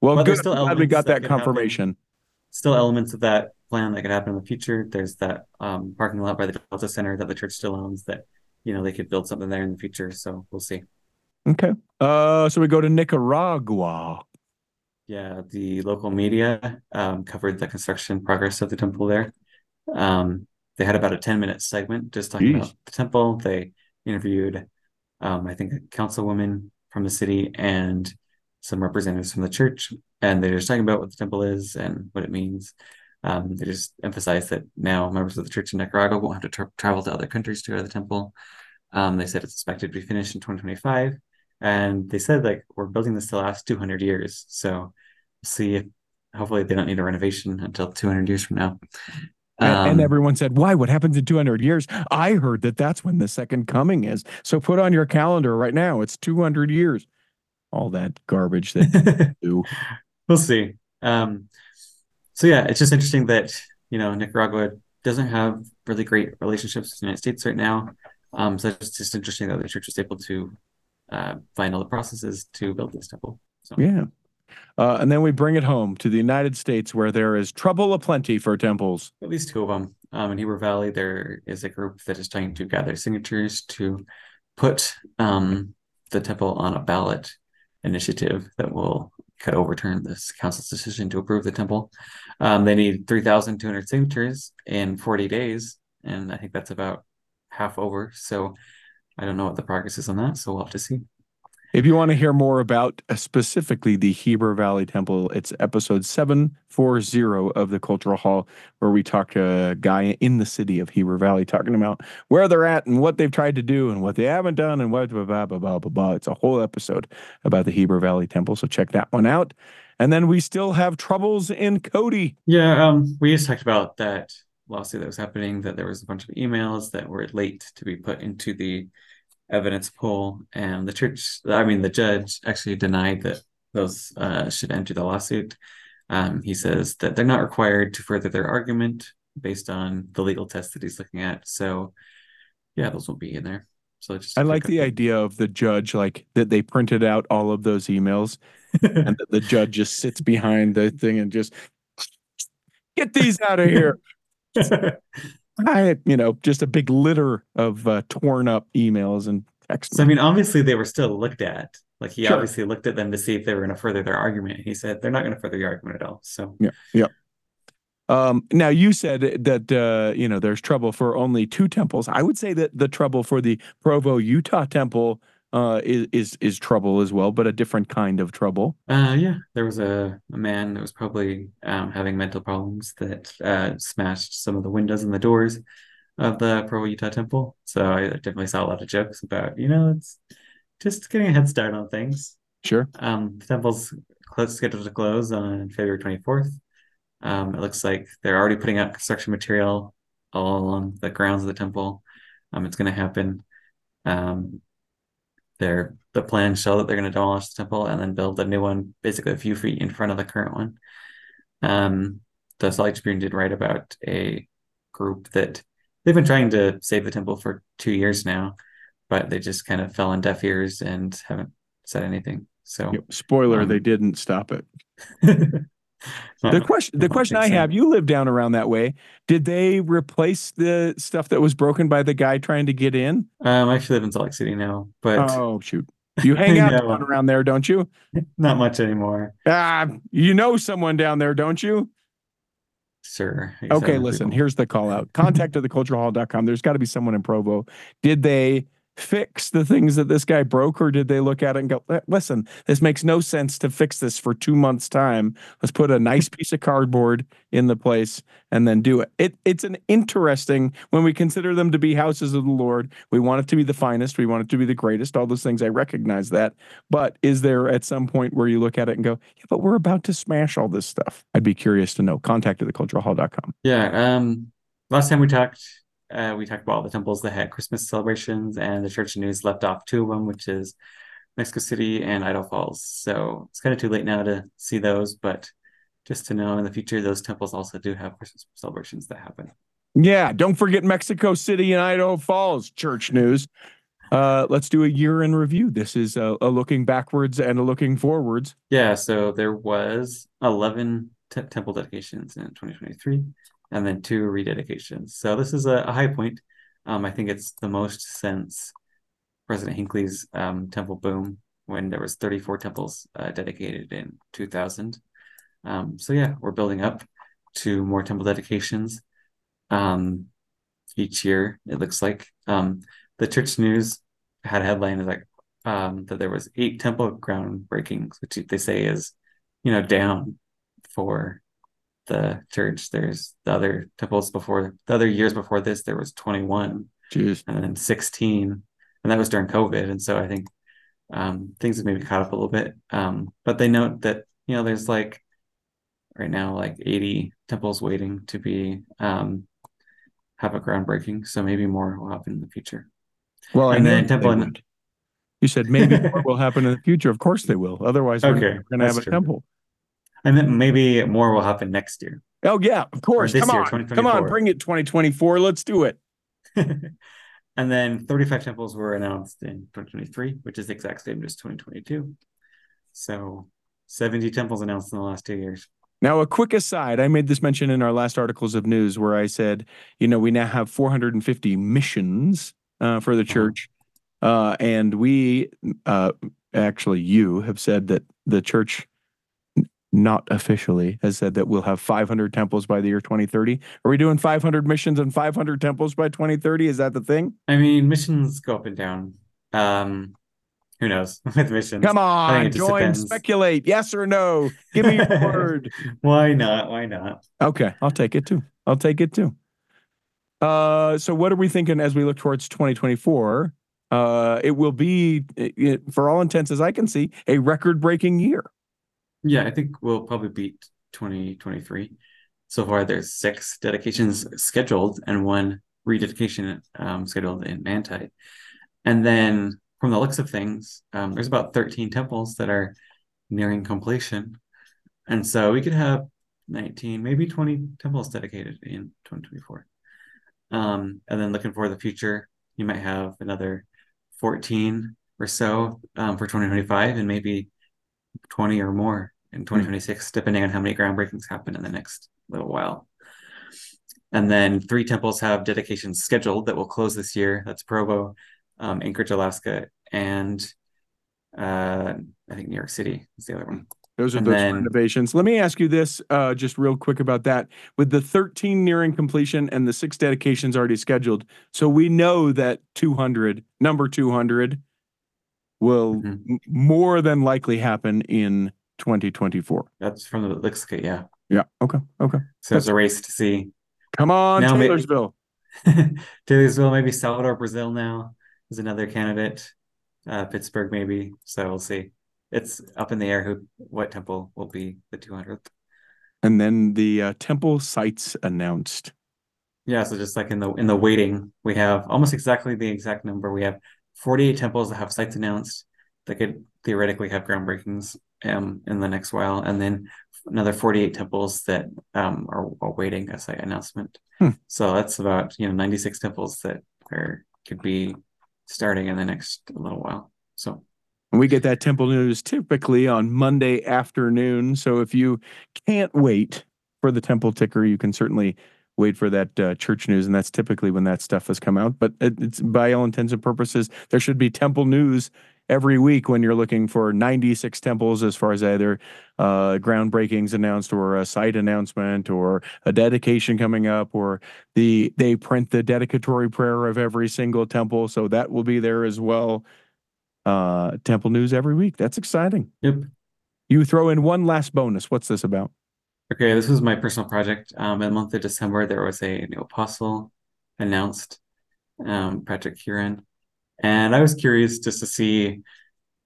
Speaker 2: Well,
Speaker 3: But
Speaker 2: good.
Speaker 3: still
Speaker 2: I'm glad we got
Speaker 3: that
Speaker 2: that
Speaker 3: could happen.
Speaker 2: confirmation.
Speaker 3: Still elements of that plan that could happen in the future. There's that um, parking lot by the Delta Center that the church still owns that, you know, they could build something there in the future. So we'll see.
Speaker 2: Okay. Uh, so we go to Nicaragua.
Speaker 3: Yeah, the local media um, covered the construction progress of the temple there. Um, they had about a 10 minute segment just talking
Speaker 2: Jeez.
Speaker 3: about the temple. They interviewed, um, I think, a councilwoman from the city and some representatives from the church. And they're just talking about what the temple is and what it means. Um, they just emphasized that now members of the church in Nicaragua won't have to tra- travel to other countries to go to the temple. Um, they said it's expected to be finished in 2025. And they said, like, we're building this to last 200 years. So we'll see if hopefully they don't need a renovation until 200 years from now.
Speaker 2: And, and
Speaker 3: Um,
Speaker 2: everyone said, Why? What happens in 200 years? I heard that that's when the second coming is. So put on your calendar right now. It's 200 years. All that garbage that do.
Speaker 3: we'll see. Um, so yeah, it's just interesting that you know Nicaragua doesn't have really great relationships with the United States right now. Um, so it's just interesting that the church was able to uh, find all the processes to build this temple. So
Speaker 2: Yeah. Uh, and then we bring it home to the United States where there is trouble aplenty for temples.
Speaker 3: at least two of them. Um, in Heber Valley, there is a group that is trying to gather signatures to put um, the temple on a ballot initiative that will could overturn this council's decision to approve the temple. Um, they need 3,200 signatures in 40 days, and I think that's about half over. So I don't know what the progress is on that, so we'll have to see.
Speaker 2: If you want to hear more about uh, specifically the Heber Valley Temple, it's episode 740 of the Cultural Hall, where we talk to a guy in the city of Heber Valley talking about where they're at and what they've tried to do and what they haven't done and what blah, blah, blah, blah, blah, blah. It's a whole episode about the Heber Valley Temple. So check that one out. And then we still have troubles in Cody.
Speaker 3: Yeah, um, we just talked about that lawsuit that was happening, that there was a bunch of emails that were late to be put into the evidence pool, and the church, I mean, the judge actually denied that those uh, should enter the lawsuit. Um, he says that they're not required to further their argument based on the legal test that he's looking at. So, yeah, those won't be in there. So just
Speaker 2: I like the idea of the judge, like that they printed out all of those emails and that the judge just sits behind the thing and just get these out of here. I, had, you know, just a big litter of uh, torn up emails and text.
Speaker 3: So I mean, obviously they were still looked at. Like he
Speaker 2: Sure.
Speaker 3: obviously looked at them to see if they were going to further their argument. He said they're not going to further your argument at all. So yeah,
Speaker 2: Um, now you said that uh, you know there's trouble for only two temples. I would say that the trouble for the Provo, Utah temple uh, is is is trouble as well, but a different kind of trouble.
Speaker 3: uh, yeah, there was a, a man that was probably um, having mental problems that uh, smashed some of the windows and the doors of the Provo Utah Temple. So I definitely saw a lot of jokes about you know it's just getting a head start on things.
Speaker 2: Sure.
Speaker 3: Um, the temple's close, scheduled to close on February 24th. Um, it looks like they're already putting out construction material all along the grounds of the temple. Um, it's going to happen. Um, they're, the plans show that they're going to demolish the temple and then build a new one, basically a few feet in front of the current one. Um, the Salt Lake Tribune did write about a group that they've been trying to save the temple for two years now, but they just kind of fell on deaf ears and haven't said anything. So,
Speaker 2: Yep, Spoiler,
Speaker 3: Um,
Speaker 2: they didn't stop it. The question the question I have, you live down around that way. Did they replace the stuff that was broken by the guy trying to get in?
Speaker 3: Um, I actually live in Salt Lake City now, but
Speaker 2: Oh shoot. You hang out around there, don't you?
Speaker 3: not much anymore.
Speaker 2: Ah, you know someone down there, don't you?
Speaker 3: Sure. I guess I
Speaker 2: Okay, listen,
Speaker 3: people.
Speaker 2: here's the call out. Contact at theculturalhall.com. There's got to be someone in Provo. Did they fix the things that this guy broke, or did they look at it and go, "Eh, listen, this makes no sense to fix this for two months' time. Let's put a nice piece of cardboard in the place and then do it. it. It's an interesting when we consider them to be houses of the Lord. We want it to be the finest, we want it to be the greatest, all those things. I recognize that. But is there at some point where you look at it and go, yeah, but we're about to smash all this stuff? I'd be curious to know. Contact at theculturalhall.com.
Speaker 3: Yeah. Um, last time we talked, uh, we talked about all the temples that had Christmas celebrations, and the Church of News left off two of them, which is Mexico City and Idaho Falls. So it's kind of too late now to see those, but just to know in the future, those temples also do have Christmas celebrations that happen.
Speaker 2: Yeah, don't forget Mexico City and Idaho Falls church news. Uh, let's do a year in review. This is a, a looking backwards and a looking forwards.
Speaker 3: Yeah, so there was 11 te- temple dedications in 2023 and then two rededications. So this is a, a high point. Um, I think it's the most since President Hinckley's um, temple boom when there was 34 temples uh, dedicated in 2000. Um, so yeah, we're building up to more temple dedications um, each year. It looks like um, the Church News had a headline like um, that there was eight temple groundbreakings, which they say is, you know, down for the church. There's the other temples before the other years before this, there was 21
Speaker 2: Jeez.
Speaker 3: and then 16, and that was during COVID. And so I think um, things have maybe caught up a little bit. Um, but they note that, you know, there's like right now, like 80 temples waiting to be um, have a groundbreaking. So maybe more will happen in the future.
Speaker 2: Well,
Speaker 3: And then temple
Speaker 2: You said maybe more will happen in the future. Of course they will. Otherwise, we're going to have a
Speaker 3: true.
Speaker 2: temple.
Speaker 3: And then maybe more will happen next year.
Speaker 2: Oh yeah, of course. Come
Speaker 3: year,
Speaker 2: on, come on, bring it 2024. Let's do it.
Speaker 3: and then 35 temples were announced in 2023, which is the exact same as 2022. So 70 temples announced in the last two years.
Speaker 2: Now, a quick aside, I made this mention in our last articles of news where I said, you know, we now have 450 missions uh, for the church. Uh, and we, uh, actually, you have said that the church, not officially, has said that we'll have 500 temples by the year 2030. Are we doing 500 missions and 500 temples by 2030? Is that the thing?
Speaker 3: I mean, missions go up and down. Um, who knows with missions?
Speaker 2: Come on,
Speaker 3: think it just
Speaker 2: join,
Speaker 3: depends.
Speaker 2: speculate. Yes or no? Give me your word.
Speaker 3: Why not? Why not?
Speaker 2: Okay, I'll take it too. I'll take it too. Uh, so what are we thinking as we look towards 2024? Uh, it will be, for all intents as I can see, a record-breaking year.
Speaker 3: Yeah, I think we'll probably beat 2023. So far, there's six dedications scheduled and one rededication um, scheduled in Manti. And then from the looks of things, um, there's about 13 temples that are nearing completion. And so we could have 19, maybe 20 temples dedicated in 2024. Um, and then looking for the future, you might have another 14 or so um, for 2025 and maybe 20 or more in 2026, depending on how many groundbreakings happen in the next little while. And then three temples have dedications scheduled that will close this year. That's Provo, um, Anchorage, Alaska, and uh, I think New York City is the other one.
Speaker 2: Those are
Speaker 3: And
Speaker 2: those
Speaker 3: then-
Speaker 2: renovations. Let me ask you this, uh, just real quick about that. With the 13 nearing completion and the six dedications already scheduled, so we know that 200, number 200, will
Speaker 3: Mhm.
Speaker 2: m- more than likely happen in 2024.
Speaker 3: That's from the looks yeah.
Speaker 2: Yeah. Okay. Okay.
Speaker 3: So it's a race to see
Speaker 2: Come on,
Speaker 3: Now
Speaker 2: Taylorsville.
Speaker 3: Taylorsville, maybe Salvador, Brazil now is another candidate. Uh, Pittsburgh, maybe. So we'll see. It's up in the air who what temple will be the 200th.
Speaker 2: And then the uh, temple sites announced.
Speaker 3: Yeah, so just like in the in the waiting, we have almost exactly the exact number. We have 48 temples that have sites announced that could theoretically have groundbreakings um in the next while, and then another 48 temples that um, are awaiting a site announcement.
Speaker 2: Hmm.
Speaker 3: So that's about you know 96 temples that are could be starting in the next little while. So
Speaker 2: We get that temple news typically on Monday afternoon. So if you can't wait for the temple ticker, you can certainly wait for that uh, church news. And that's typically when that stuff has come out. But it, it's by all intents and purposes, there should be temple news every week when you're looking for 96 temples as far as either uh, groundbreakings announced or a site announcement or a dedication coming up or the they print the dedicatory prayer of every single temple so that will be there as well uh temple news every week that's exciting
Speaker 3: yep.
Speaker 2: you throw in one last bonus what's this about
Speaker 3: Okay, this was my personal project. Um, in the month of December, there was a new apostle announced, um, Patrick Kearon, and I was curious just to see,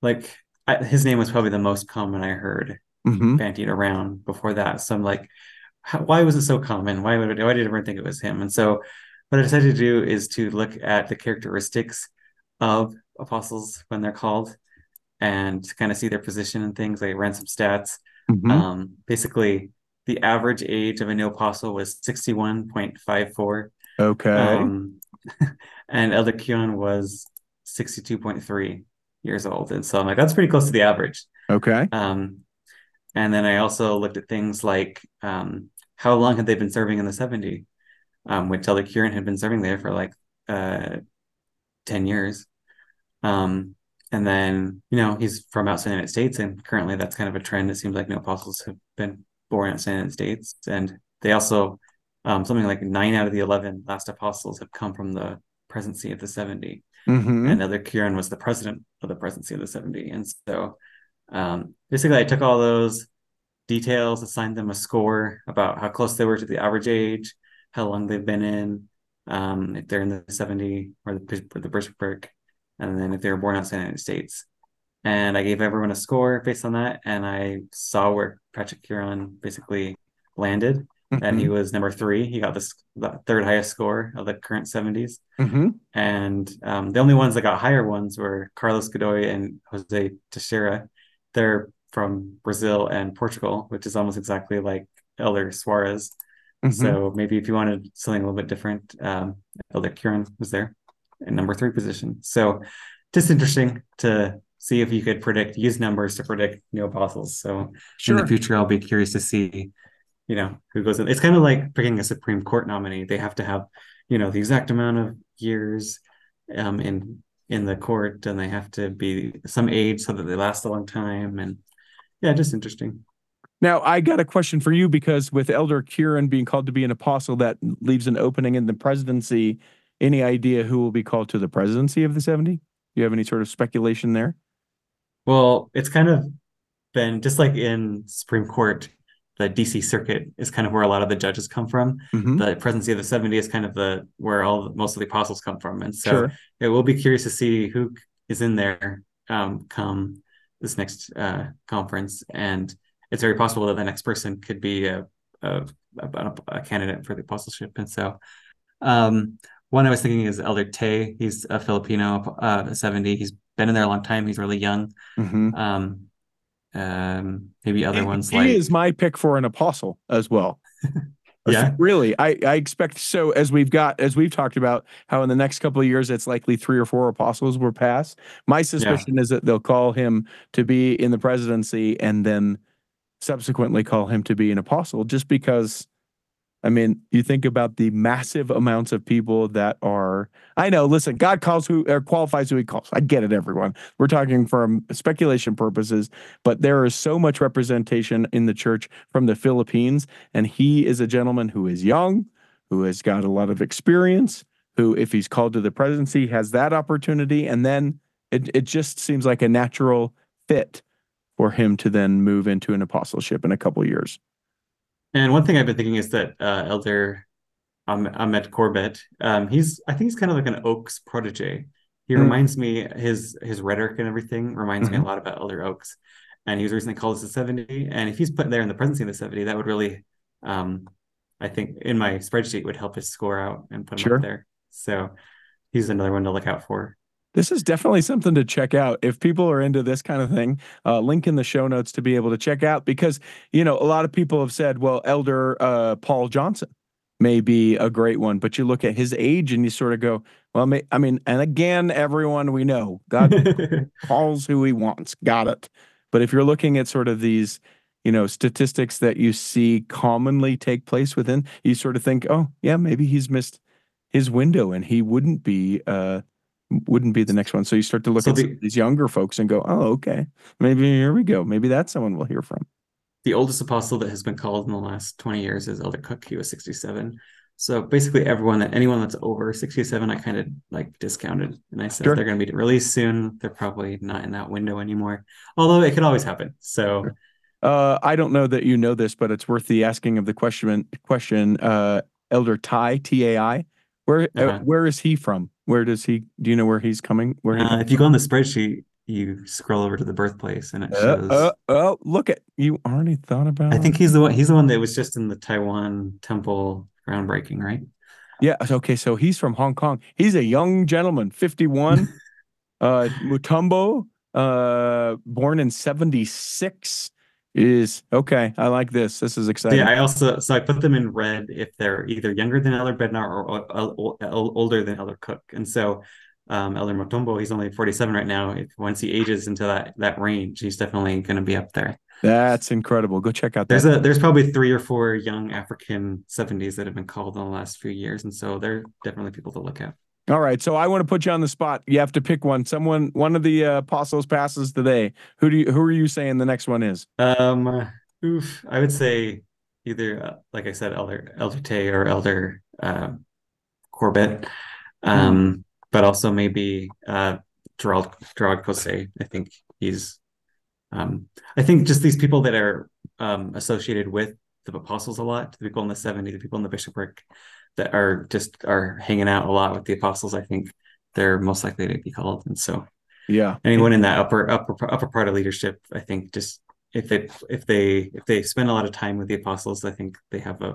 Speaker 3: like, I, his name was probably the most common I heard
Speaker 2: mm-hmm.
Speaker 3: bandied around before that. So I'm like, how, why was it so common? Why would why did everyone think it was him? And so, what I decided to do is to look at the characteristics of apostles when they're called, and kind of see their position and things. I ran some stats.
Speaker 2: Mm-hmm.
Speaker 3: Um, basically, the average age of a new apostle was 61.54.
Speaker 2: okay
Speaker 3: Um, and Elder Kearon was 62.3 years old. And so I'm like, that's pretty close to the average.
Speaker 2: okay
Speaker 3: Um, and then I also looked at things like um, how long had they been serving in the 70, um, which Elder Kearon had been serving there for like uh, 10 years. Um, and then, you know, he's from outside the United States, and currently that's kind of a trend. It seems like new apostles have been born outside the United States. And they also, um, something like nine out of the 11 last apostles have come from the presidency of the 70
Speaker 2: mm-hmm.
Speaker 3: and Elder Kearon was the president of the presidency of the 70. And so um, basically, I took all those details, assigned them a score about how close they were to the average age, how long they've been in, um, if they're in the 70 or the, or the bishopric, and then if they were born outside the United States. And I gave everyone a score based on that, and I saw where Patrick Kearon basically landed. And he was number three. He got this the third highest score of the current 70s
Speaker 2: mm-hmm.
Speaker 3: and um, the only ones that got higher ones were Carlos Godoy and Jose Teixeira. They're from Brazil and Portugal, which is almost exactly like Elder Soares.
Speaker 2: Mhm.
Speaker 3: So maybe if you wanted something a little bit different, um, Elder Kearon was there in number three position. So just interesting to see if you could predict, use numbers to predict new apostles. So in the future, I'll be curious to see, you know, who goes in. It's kind of like picking a Supreme Court nominee. They have to have, you know, the exact amount of years um, in in the court, and they have to be some age so that they last a long time. And yeah, just interesting.
Speaker 2: Now, I got a question for you because with Elder Kearon being called to be an apostle, that leaves an opening in the presidency. Any idea who will be called to the presidency of the 70? Do you have any sort of speculation there?
Speaker 3: Well, it's kind of been just like in Supreme Court, the DC Circuit is kind of where a lot of the judges come from.
Speaker 2: Mhm.
Speaker 3: The presidency of the 70 is kind of the where all most of the apostles come from. And so
Speaker 2: Sure.
Speaker 3: it will be curious to see who is in there um, come this next uh, conference. And it's very possible that the next person could be a, a, a, a candidate for the apostleship. And so um, one I was thinking is Elder Teh. He's a Filipino, uh, 70. He's been in there a long time. He's really young.
Speaker 2: Mhm.
Speaker 3: Um, um, maybe other
Speaker 2: He-
Speaker 3: ones
Speaker 2: he
Speaker 3: like
Speaker 2: is my pick for an apostle as well.
Speaker 3: Yeah.
Speaker 2: really. I, I expect so. As we've got, as we've talked about, how in the next couple of years, it's likely three or four apostles will pass. My suspicion is that they'll call him to be in the presidency and then subsequently call him to be an apostle, just because. I mean, you think about the massive amounts of people that are. I know. Listen, God calls who or qualifies who He calls. I get it, everyone. We're talking from um, speculation purposes, but there is so much representation in the church from the Philippines, and he is a gentleman who is young, who has got a lot of experience, who, if he's called to the presidency, has that opportunity, and then it it just seems like a natural fit for him to then move into an apostleship in a couple years.
Speaker 3: And one thing I've been thinking is that uh, Elder um, Ahmad Corbitt, um, he's I think he's kind of like an Oaks protege. He
Speaker 2: Mm.
Speaker 3: reminds me his his rhetoric and everything reminds me
Speaker 2: Mhm.
Speaker 3: a lot about Elder Oaks. And he was recently called as a 70. And if he's put there in the presidency of the 70, that would really um, I think in my spreadsheet would help his score out and put him
Speaker 2: Sure.
Speaker 3: up there. So he's another one to look out for.
Speaker 2: This is definitely something to check out if people are into this kind of thing uh, link in the show notes to be able to check out because you know a lot of people have said well elder uh, paul johnson may be a great one but you look at his age and you sort of go well may, i mean and again everyone we know god calls who he wants got it. But if you're looking at sort of these you know statistics that you see commonly take place within you sort of think oh yeah maybe he's missed his window and he wouldn't be uh wouldn't be the next one so you start to look
Speaker 3: So
Speaker 2: at
Speaker 3: the-
Speaker 2: these younger folks and go oh okay maybe here we go maybe that's someone we'll hear from
Speaker 3: the oldest apostle that has been called in the last 20 years is Elder Cook. He was 67. So basically everyone that anyone that's over 67, I kind of like discounted. And I said
Speaker 2: Sure.
Speaker 3: they're going to be released soon. They're probably not in that window anymore. Although it could always happen. So
Speaker 2: uh i don't know that you know this but it's worth the asking of the question question uh elder tai tai where uh,
Speaker 3: Uh-huh.
Speaker 2: where is he from where does he do you know where he's coming where he
Speaker 3: uh, if you go on the spreadsheet, you scroll over to the birthplace and it
Speaker 2: uh,
Speaker 3: shows.
Speaker 2: uh, oh look at you already thought about
Speaker 3: I think he's the one. He's the one that was just in the Taiwan temple groundbreaking, right?
Speaker 2: Yeah. Okay. So he's from Hong Kong. He's a young gentleman, 51. uh, Mutombo, uh, born in 76, is okay. I like this. This is exciting.
Speaker 3: yeah, I also so I put them in red if they're either younger than Elder Bednar or, or, or- older than Elder Cook. And so um, Elder Mutombo, he's only 47 right now. If once he ages into that that range, he's definitely going to be up there.
Speaker 2: That's incredible. Go check out
Speaker 3: There's
Speaker 2: that.
Speaker 3: a there's probably three or four young African 70s that have been called in the last few years, and so they're definitely people to look at.
Speaker 2: All right. So I want to put you on the spot. You have to pick one. Someone, one of the uh, apostles passes today. Who do you, who are you saying the next one is?
Speaker 3: Um, oof, I would say either, uh, like I said, Elder Elder Teh or Elder uh, Corbitt, um, but also maybe uh, Gerald Gerard Causse. I think he's, um, I think just these people that are um, associated with the apostles a lot, the people in the seventy, the people in the bishopric that are just are hanging out a lot with the apostles. I think they're most likely to be called, and so
Speaker 2: Yeah.
Speaker 3: anyone in that upper upper upper part of leadership i think just if they if they if they spend a lot of time with the apostles i think they have a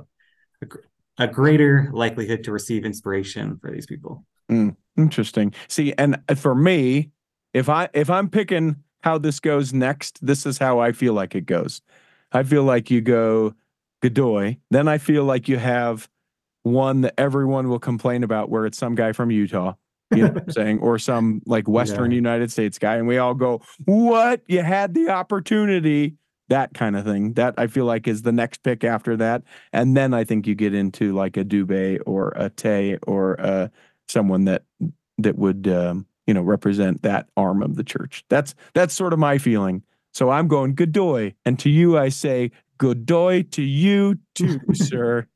Speaker 3: a, a greater likelihood to receive inspiration for these people mm,
Speaker 2: Interesting. See, and uh, for me, if I if I'm picking how this goes next, this is how I feel like it goes. I feel like you go Godoy, then I feel like you have one that everyone will complain about, where it's some guy from Utah, you know what I'm saying, or some like Western
Speaker 3: Yeah.
Speaker 2: United States guy, and we all go, "What? You had the opportunity." That kind of thing. That I feel like is the next pick after that, and then I think you get into like a Dubé or a Teh or a someone that that would um, you know represent that arm of the church. That's that's sort of my feeling. So I'm going Godoy, and to you I say Godoy to you too, sir.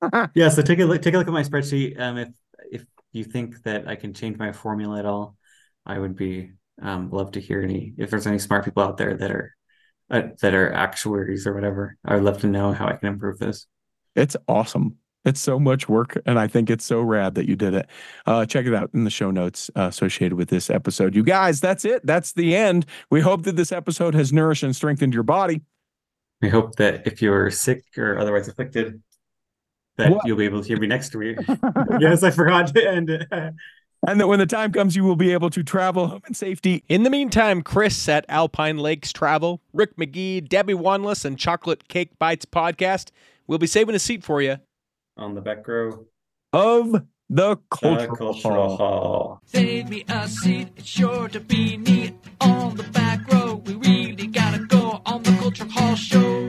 Speaker 3: yeah so take a look take a look at my spreadsheet um if if you think that i can change my formula at all i would be um love to hear any if there's any smart people out there that are uh, that are actuaries or whatever i would love to know how i can improve this
Speaker 2: It's awesome. It's so much work, and I think it's so rad that you did it. Uh, check it out in the show notes uh, associated with this episode. You guys, that's it. That's the end. We hope that this episode has nourished and strengthened your body.
Speaker 3: We hope that if you're sick or otherwise afflicted, that
Speaker 2: What?
Speaker 3: you'll be able to hear me next week. yes, I forgot to end it.
Speaker 2: And that when the time comes, you will be able to travel home in safety.
Speaker 5: In the meantime, Chris at Alpine Lakes Travel, Rick McGee, Debbie Wanless, and Chocolate Cake Bites podcast will be saving a seat for you.
Speaker 3: On the back row,
Speaker 2: of the cultural,
Speaker 3: cultural
Speaker 2: hall.
Speaker 3: hall.
Speaker 1: Save me a seat, it's sure to be neat on the back row. We really gotta go on the Culture Hall show.